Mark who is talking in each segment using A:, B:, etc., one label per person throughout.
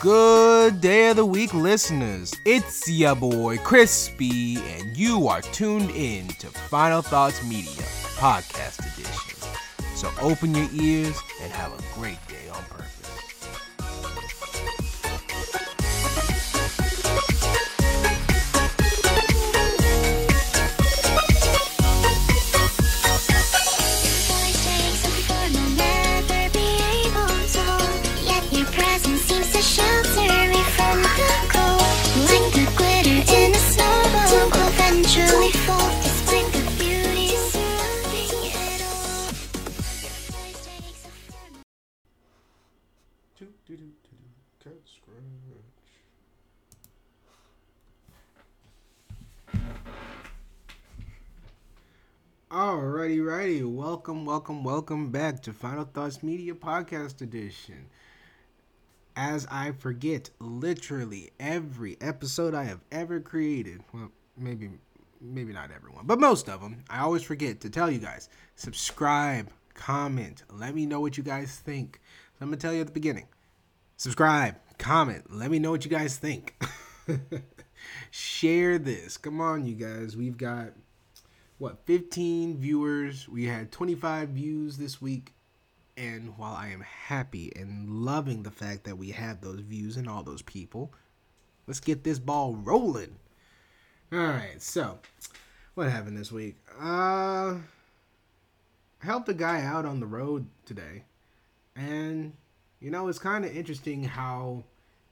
A: Good day of the week, listeners. It's your boy Crispy, and you are tuned in to Final Thoughts Media Podcast Edition. So open your ears and have a great Alrighty, righty. Welcome, welcome, welcome back to Final Thoughts Media Podcast Edition. As I forget literally every episode I have ever created, well, maybe, maybe not everyone, but most of them, I always forget to tell you guys subscribe, comment, let me know what you guys think. I'm gonna tell you at the beginning subscribe, comment, let me know what you guys think. Share this. Come on, you guys. We've got what 15 viewers? We had 25 views this week. And while i am happy and loving the fact that we have those views and all those people let's get this ball rolling. All right so what happened this week? Uh helped a guy out on the road today. And you know it's kind of interesting how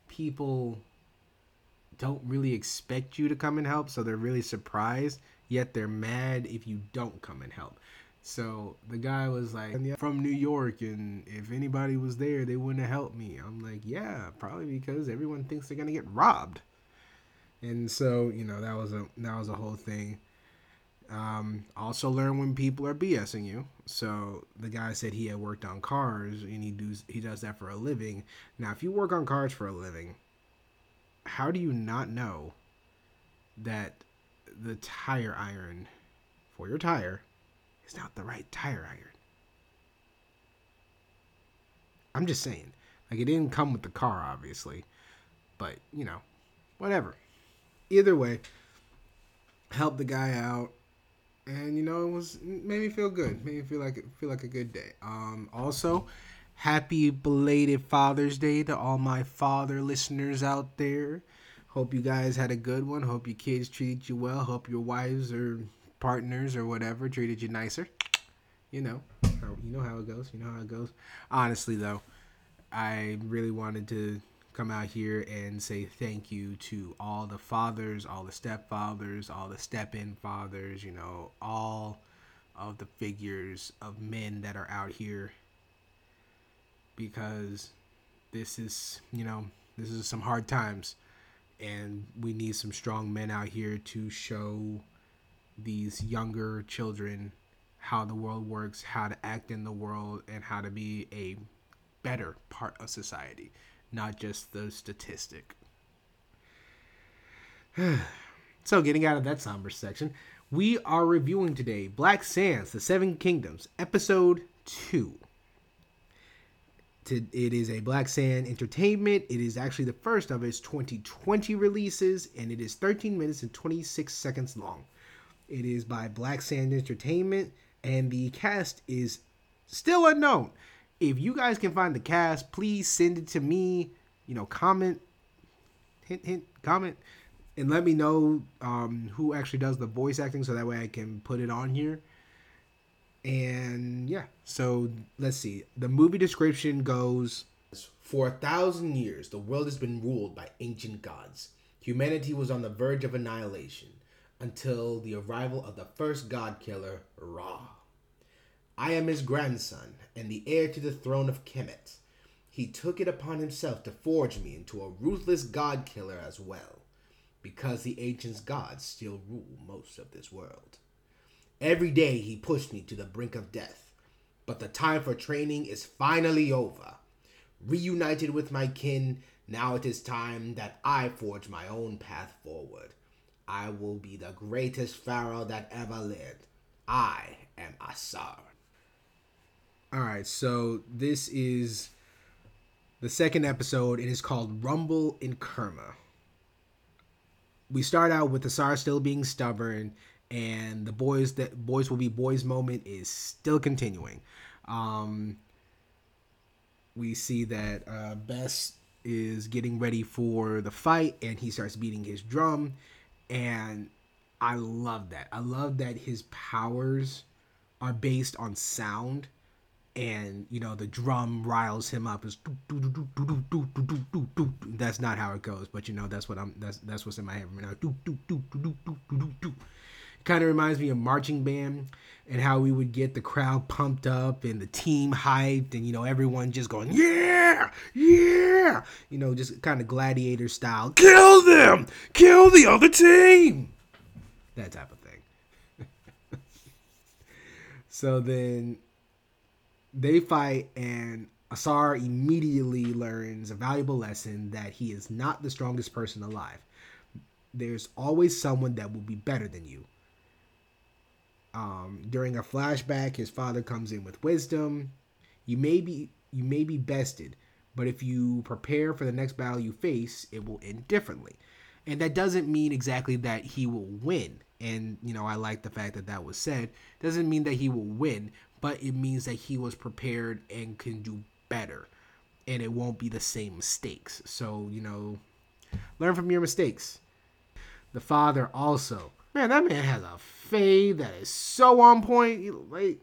A: people don't really expect you to come and help, so they're really surprised, yet they're mad if you don't come and help. So the guy was like, from New York, and if anybody was there, they wouldn't have helped me. I'm like, yeah, probably because everyone thinks they're gonna get robbed. And so, you know, that was a that was a whole thing. Um, also learn when people are BSing you. So the guy said he had worked on cars and he does he does that for a living. Now, if you work on cars for a living, how do you not know that the tire iron for your tire is not the right tire iron? I'm just saying. Like, it didn't come with the car, obviously. But, you know, whatever. Either way, helped the guy out. And, you know, it was made me feel good. Made me feel like feel like a good day. Um, also, happy belated Father's Day to all my father listeners out there. Hope you guys had a good one. Hope your kids treated you well. Hope your wives or partners or whatever treated you nicer. You know, how- you know how it goes. You know how it goes. Honestly, though, I really wanted to come out here and say thank you to all the fathers, all the stepfathers, all the step-in fathers. You know, all of the figures of men that are out here because this is you know this is some hard times and we need some strong men out here to show these younger children how the world works how to act in the world and how to be a better part of society not just the statistic. So getting out of that somber section we are reviewing today black sands the seven kingdoms episode 2 to, it is a Black Sand Entertainment. It is actually the first of its 2020 releases, and it is 13 minutes and 26 seconds long. It is by Black Sand Entertainment, and the cast is still unknown. If you guys can find the cast, please send it to me. You know, comment, hint, hint, comment, and let me know um, who actually does the voice acting, so that way I can put it on here. And yeah, so let's see. The movie description goes For a thousand years, the world has been ruled by ancient gods. Humanity was on the verge of annihilation until the arrival of the first god killer, Ra. I am his grandson and the heir to the throne of Kemet. He took it upon himself to forge me into a ruthless god killer as well, because the ancient gods still rule most of this world. Every day he pushed me to the brink of death, but the time for training is finally over. Reunited with my kin, now it is time that I forge my own path forward. I will be the greatest pharaoh that ever lived. I am Asar. All right, so this is the second episode. It is called Rumble in Kerma. We start out with Asar still being stubborn, and the boys that boys will be boys moment is still continuing. Um, we see that uh, Best is getting ready for the fight, and he starts beating his drum, and I love that. I love that his powers are based on sound and you know the drum riles him up. Is that's not how it goes, but you know that's what I'm. That's that's what's in my head right now. Kind of reminds me of marching band and how we would get the crowd pumped up and the team hyped and you know everyone just going yeah yeah you know just kind of gladiator style kill them kill the other team that type of thing so then they fight, and Asar immediately learns a valuable lesson that he is not the strongest person alive. There's always someone that will be better than you. Um, during a flashback, his father comes in with wisdom. You may be you may be bested, but if you prepare for the next battle you face, it will end differently. And that doesn't mean exactly that he will win. And you know, I like the fact that that was said. Doesn't mean that he will win, but it means that he was prepared and can do better and it won't be the same mistakes so you know learn from your mistakes the father also man that man has a fade that is so on point like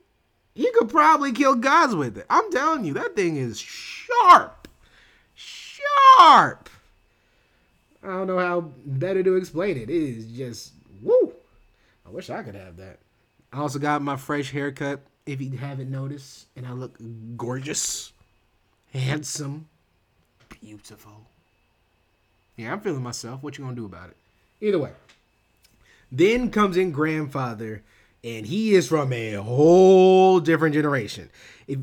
A: he could probably kill gods with it i'm telling you that thing is sharp sharp i don't know how better to explain it it is just woo i wish i could have that i also got my fresh haircut if you haven't noticed, and I look gorgeous, handsome, beautiful. Yeah, I'm feeling myself. What you gonna do about it? Either way. Then comes in grandfather, and he is from a whole different generation. If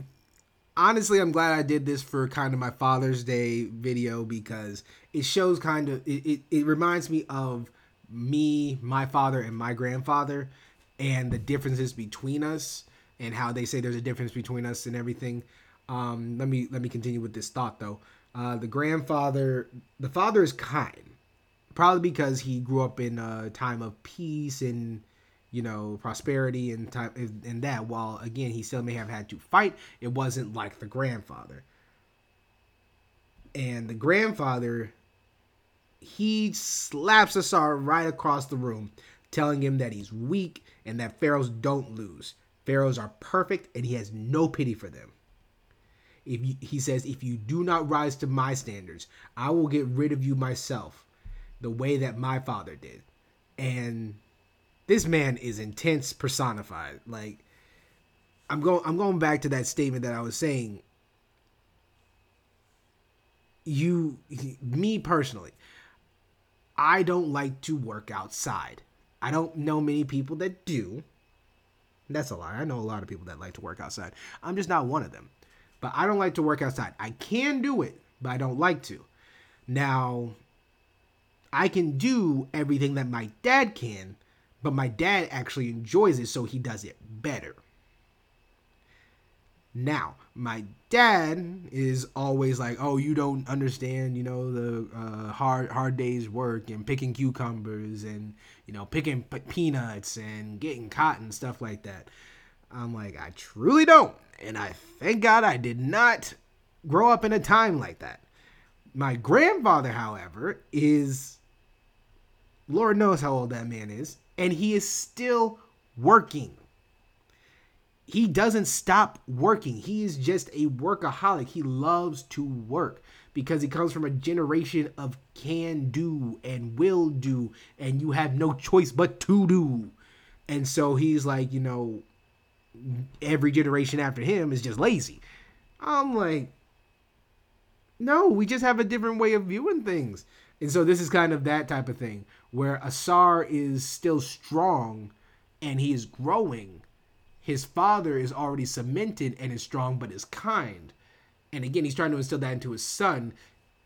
A: honestly, I'm glad I did this for kind of my Father's Day video because it shows kind of it, it, it reminds me of me, my father, and my grandfather, and the differences between us and how they say there's a difference between us and everything. Um, let me let me continue with this thought though. Uh, the grandfather, the father is kind, probably because he grew up in a time of peace and you know prosperity and time and that. While again, he still may have had to fight. It wasn't like the grandfather. And the grandfather, he slaps Asar right across the room, telling him that he's weak and that pharaohs don't lose. Pharaohs are perfect and he has no pity for them. If you, he says, if you do not rise to my standards, I will get rid of you myself, the way that my father did. And this man is intense personified. Like I'm going I'm going back to that statement that I was saying. You me personally, I don't like to work outside. I don't know many people that do. That's a lie. I know a lot of people that like to work outside. I'm just not one of them. But I don't like to work outside. I can do it, but I don't like to. Now, I can do everything that my dad can, but my dad actually enjoys it, so he does it better. Now, my dad is always like, "Oh, you don't understand, you know, the uh, hard hard days work and picking cucumbers and you know picking p- peanuts and getting cotton stuff like that." I'm like, I truly don't, and I thank God I did not grow up in a time like that. My grandfather, however, is Lord knows how old that man is, and he is still working he doesn't stop working. He is just a workaholic. He loves to work because he comes from a generation of can do and will do, and you have no choice but to do. And so he's like, you know, every generation after him is just lazy. I'm like, no, we just have a different way of viewing things. And so this is kind of that type of thing where Asar is still strong and he is growing his father is already cemented and is strong but is kind. And again, he's trying to instill that into his son,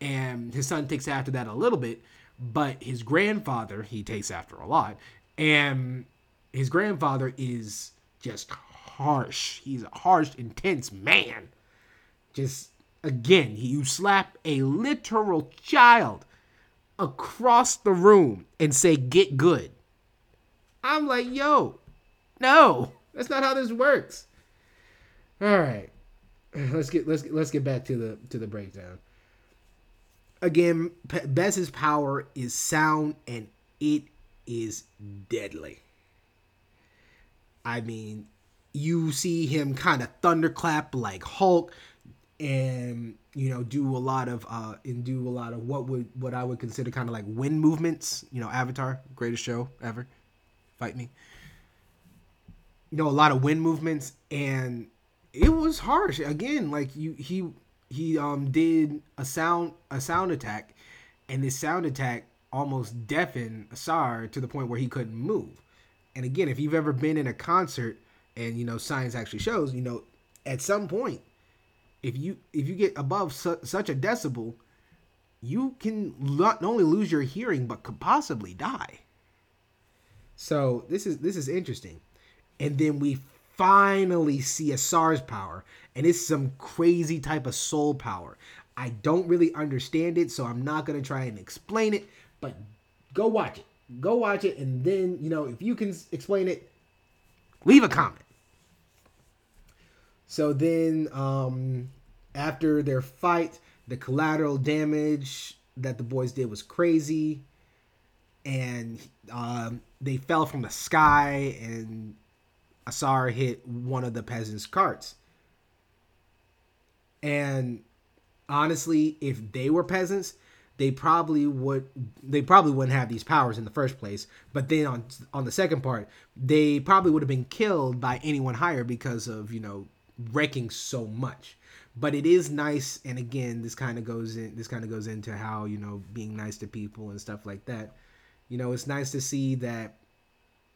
A: and his son takes after that a little bit, but his grandfather, he takes after a lot. And his grandfather is just harsh. He's a harsh, intense man. Just Again, you slap a literal child across the room and say, get good. I'm like, yo, no, that's not how this works. All right. Let's get let's let's get back to the to the breakdown. Again, Bess's power is sound and it is deadly. I mean, you see him kind of thunderclap like Hulk and you know do a lot of uh and do a lot of what would what I would consider kind of like wind movements, you know, Avatar, greatest show ever. Fight me. You know, a lot of wind movements and it was harsh. Again, like you he he um did a sound a sound attack and this sound attack almost deafened Asar to the point where he couldn't move. And again, if you've ever been in a concert and you know science actually shows, you know, at some point if you if you get above su- such a decibel, you can not only lose your hearing but could possibly die. So this is this is interesting, and then we finally see Asar's power, and it's some crazy type of soul power. I don't really understand it, so I'm not gonna try and explain it. But go watch it. Go watch it, and then you know if you can explain it, leave a comment. So then, um, after their fight, the collateral damage that the boys did was crazy, and um, they fell from the sky, and Asar hit one of the peasants' carts. And honestly, if they were peasants, they probably would they probably wouldn't have these powers in the first place. But then on on the second part, they probably would have been killed by anyone higher because of you know wrecking so much but it is nice and again this kind of goes in this kind of goes into how you know being nice to people and stuff like that. You know it's nice to see that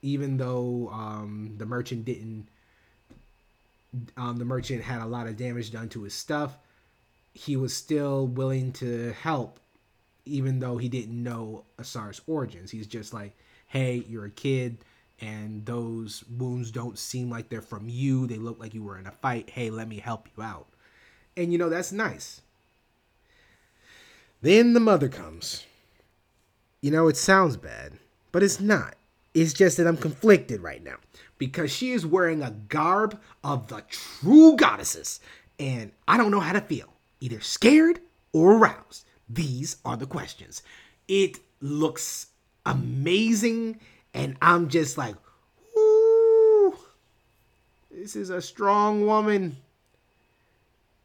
A: even though um, the merchant didn't um, the merchant had a lot of damage done to his stuff he was still willing to help even though he didn't know Asar's origins. He's just like hey you're a kid and those wounds don't seem like they're from you. They look like you were in a fight. Hey let me help you out and you know, that's nice. Then the mother comes. You know, it sounds bad, but it's not. It's just that I'm conflicted right now because she is wearing a garb of the true goddesses, and I don't know how to feel either scared or aroused. These are the questions. It looks amazing, and I'm just like, ooh, this is a strong woman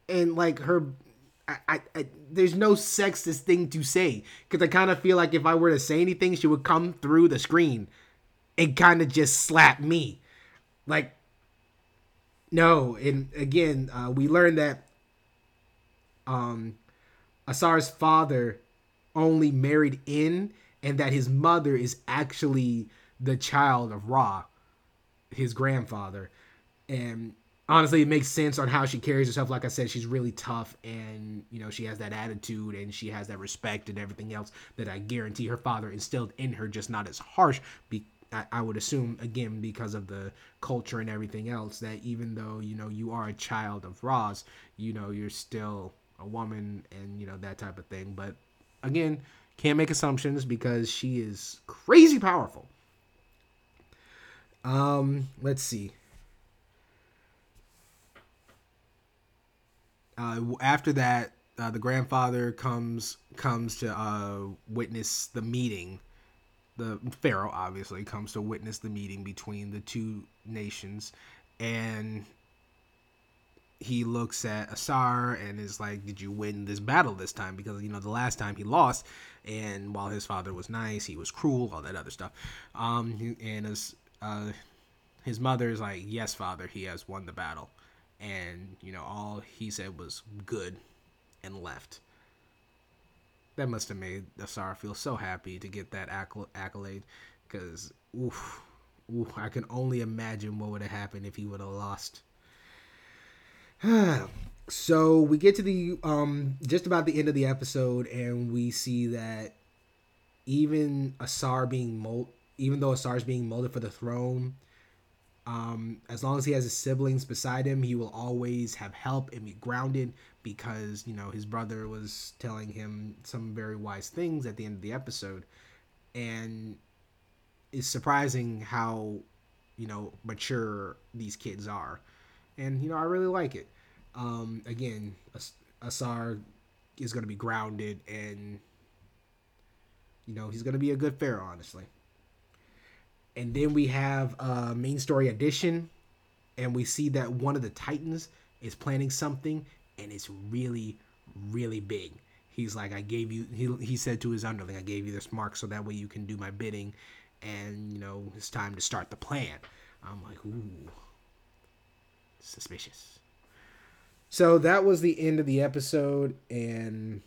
A: and like her I, I, I, there's no sexist thing to say because I kind of feel like if I were to say anything, she would come through the screen and kind of just slap me. Like, no. And again, uh, we learned that um, Asar's father only married in, and that his mother is actually the child of Ra, his grandfather. And honestly it makes sense on how she carries herself like i said she's really tough and you know she has that attitude and she has that respect and everything else that i guarantee her father instilled in her just not as harsh be- I, would assume again because of the culture and everything else that even though you know you are a child of Ra's, you know you're still a woman and you know that type of thing. But again, can't make assumptions because she is crazy powerful. Um, let's see. Uh, after that, uh, the grandfather comes comes to uh, witness the meeting. The pharaoh obviously comes to witness the meeting between the two nations, and he looks at Asar and is like, "Did you win this battle this time?" Because you know the last time he lost, and while his father was nice, he was cruel, all that other stuff. Um, and his uh, his mother is like, "Yes, father, he has won the battle." And you know all he said was good and left that must have made Asar feel so happy to get that accolade because oof, oof, I can only imagine what would have happened if he would have lost. so we get to the um just about the end of the episode and we see that even Asar being mold even though Asar is being molded for the throne, Um, as long as he has his siblings beside him, he will always have help and be grounded because you know his brother was telling him some very wise things at the end of the episode, and it's surprising how you know mature these kids are, and you know I really like it. Um, again, As- Asar is going to be grounded and you know he's going to be a good pharaoh honestly and then we have uh main story addition and we see that one of the titans is planning something and it's really really big. He's like i gave you he, he said to his underling i gave you this mark so that way you can do my bidding and you know it's time to start the plan. I'm like ooh suspicious. So that was the end of the episode and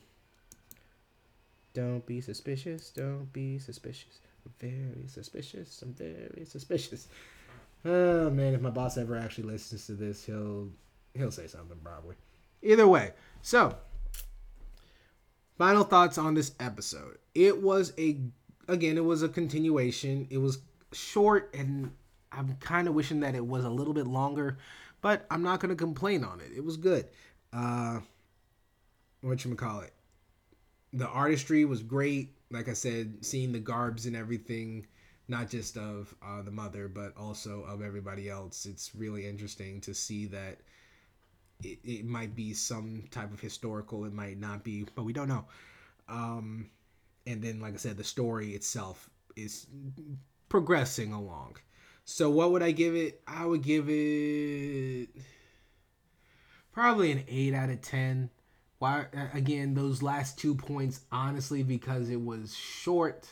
A: don't be suspicious don't be suspicious very suspicious. I'm very suspicious. Oh man if my boss ever actually listens to this he'll he'll say something probably. Either way so final thoughts on this episode. It was a again it was a continuation. It was short and i'm kind of wishing that it was a little bit longer but i'm not going to complain on it. It was good. Uh what you call it the artistry was great like i said seeing the garbs and everything not just of uh, the mother but also of everybody else. It's really interesting to see that it, it might be some type of historical it might not be but we don't know. Um and then like i said the story itself is progressing along. So what would i give it? I would give it probably an 8 out of 10 why again those last two points honestly because it was short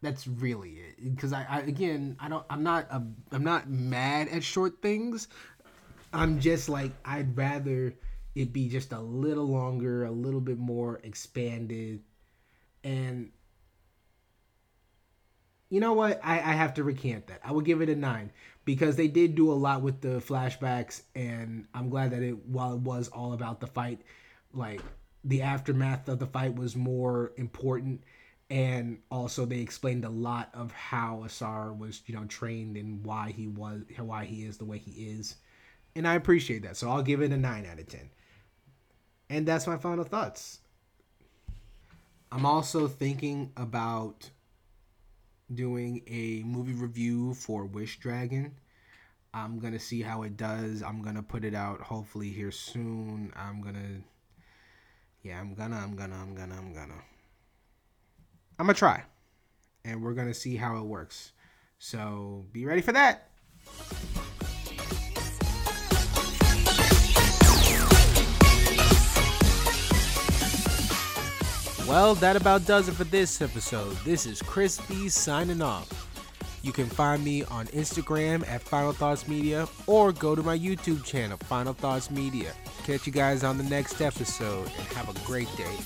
A: that's really it. Because I, I again i don't i'm not a, i'm not mad at short things. I'm just like i'd rather it be just a little longer a little bit more expanded. And you know what? I, I have to recant that. I would give it a nine because they did do a lot with the flashbacks and i'm glad that it while it was all about the fight like the aftermath of the fight was more important and also they explained a lot of how asar was you know trained and why he was why he is the way he is and i appreciate that. So i'll give it a 9 out of 10 and that's my final thoughts. I'm also thinking about doing a movie review for Wish Dragon. I'm gonna see how it does. I'm gonna put it out hopefully here soon. I'm gonna, yeah, I'm gonna, I'm gonna, I'm gonna, I'm gonna, I'm gonna try, and we're gonna see how it works. So be ready for that. Well, that about does it for this episode. This is Chris B signing off. You can find me on Instagram at Final Thoughts Media or go to my YouTube channel, Final Thoughts Media. Catch you guys on the next episode and have a great day.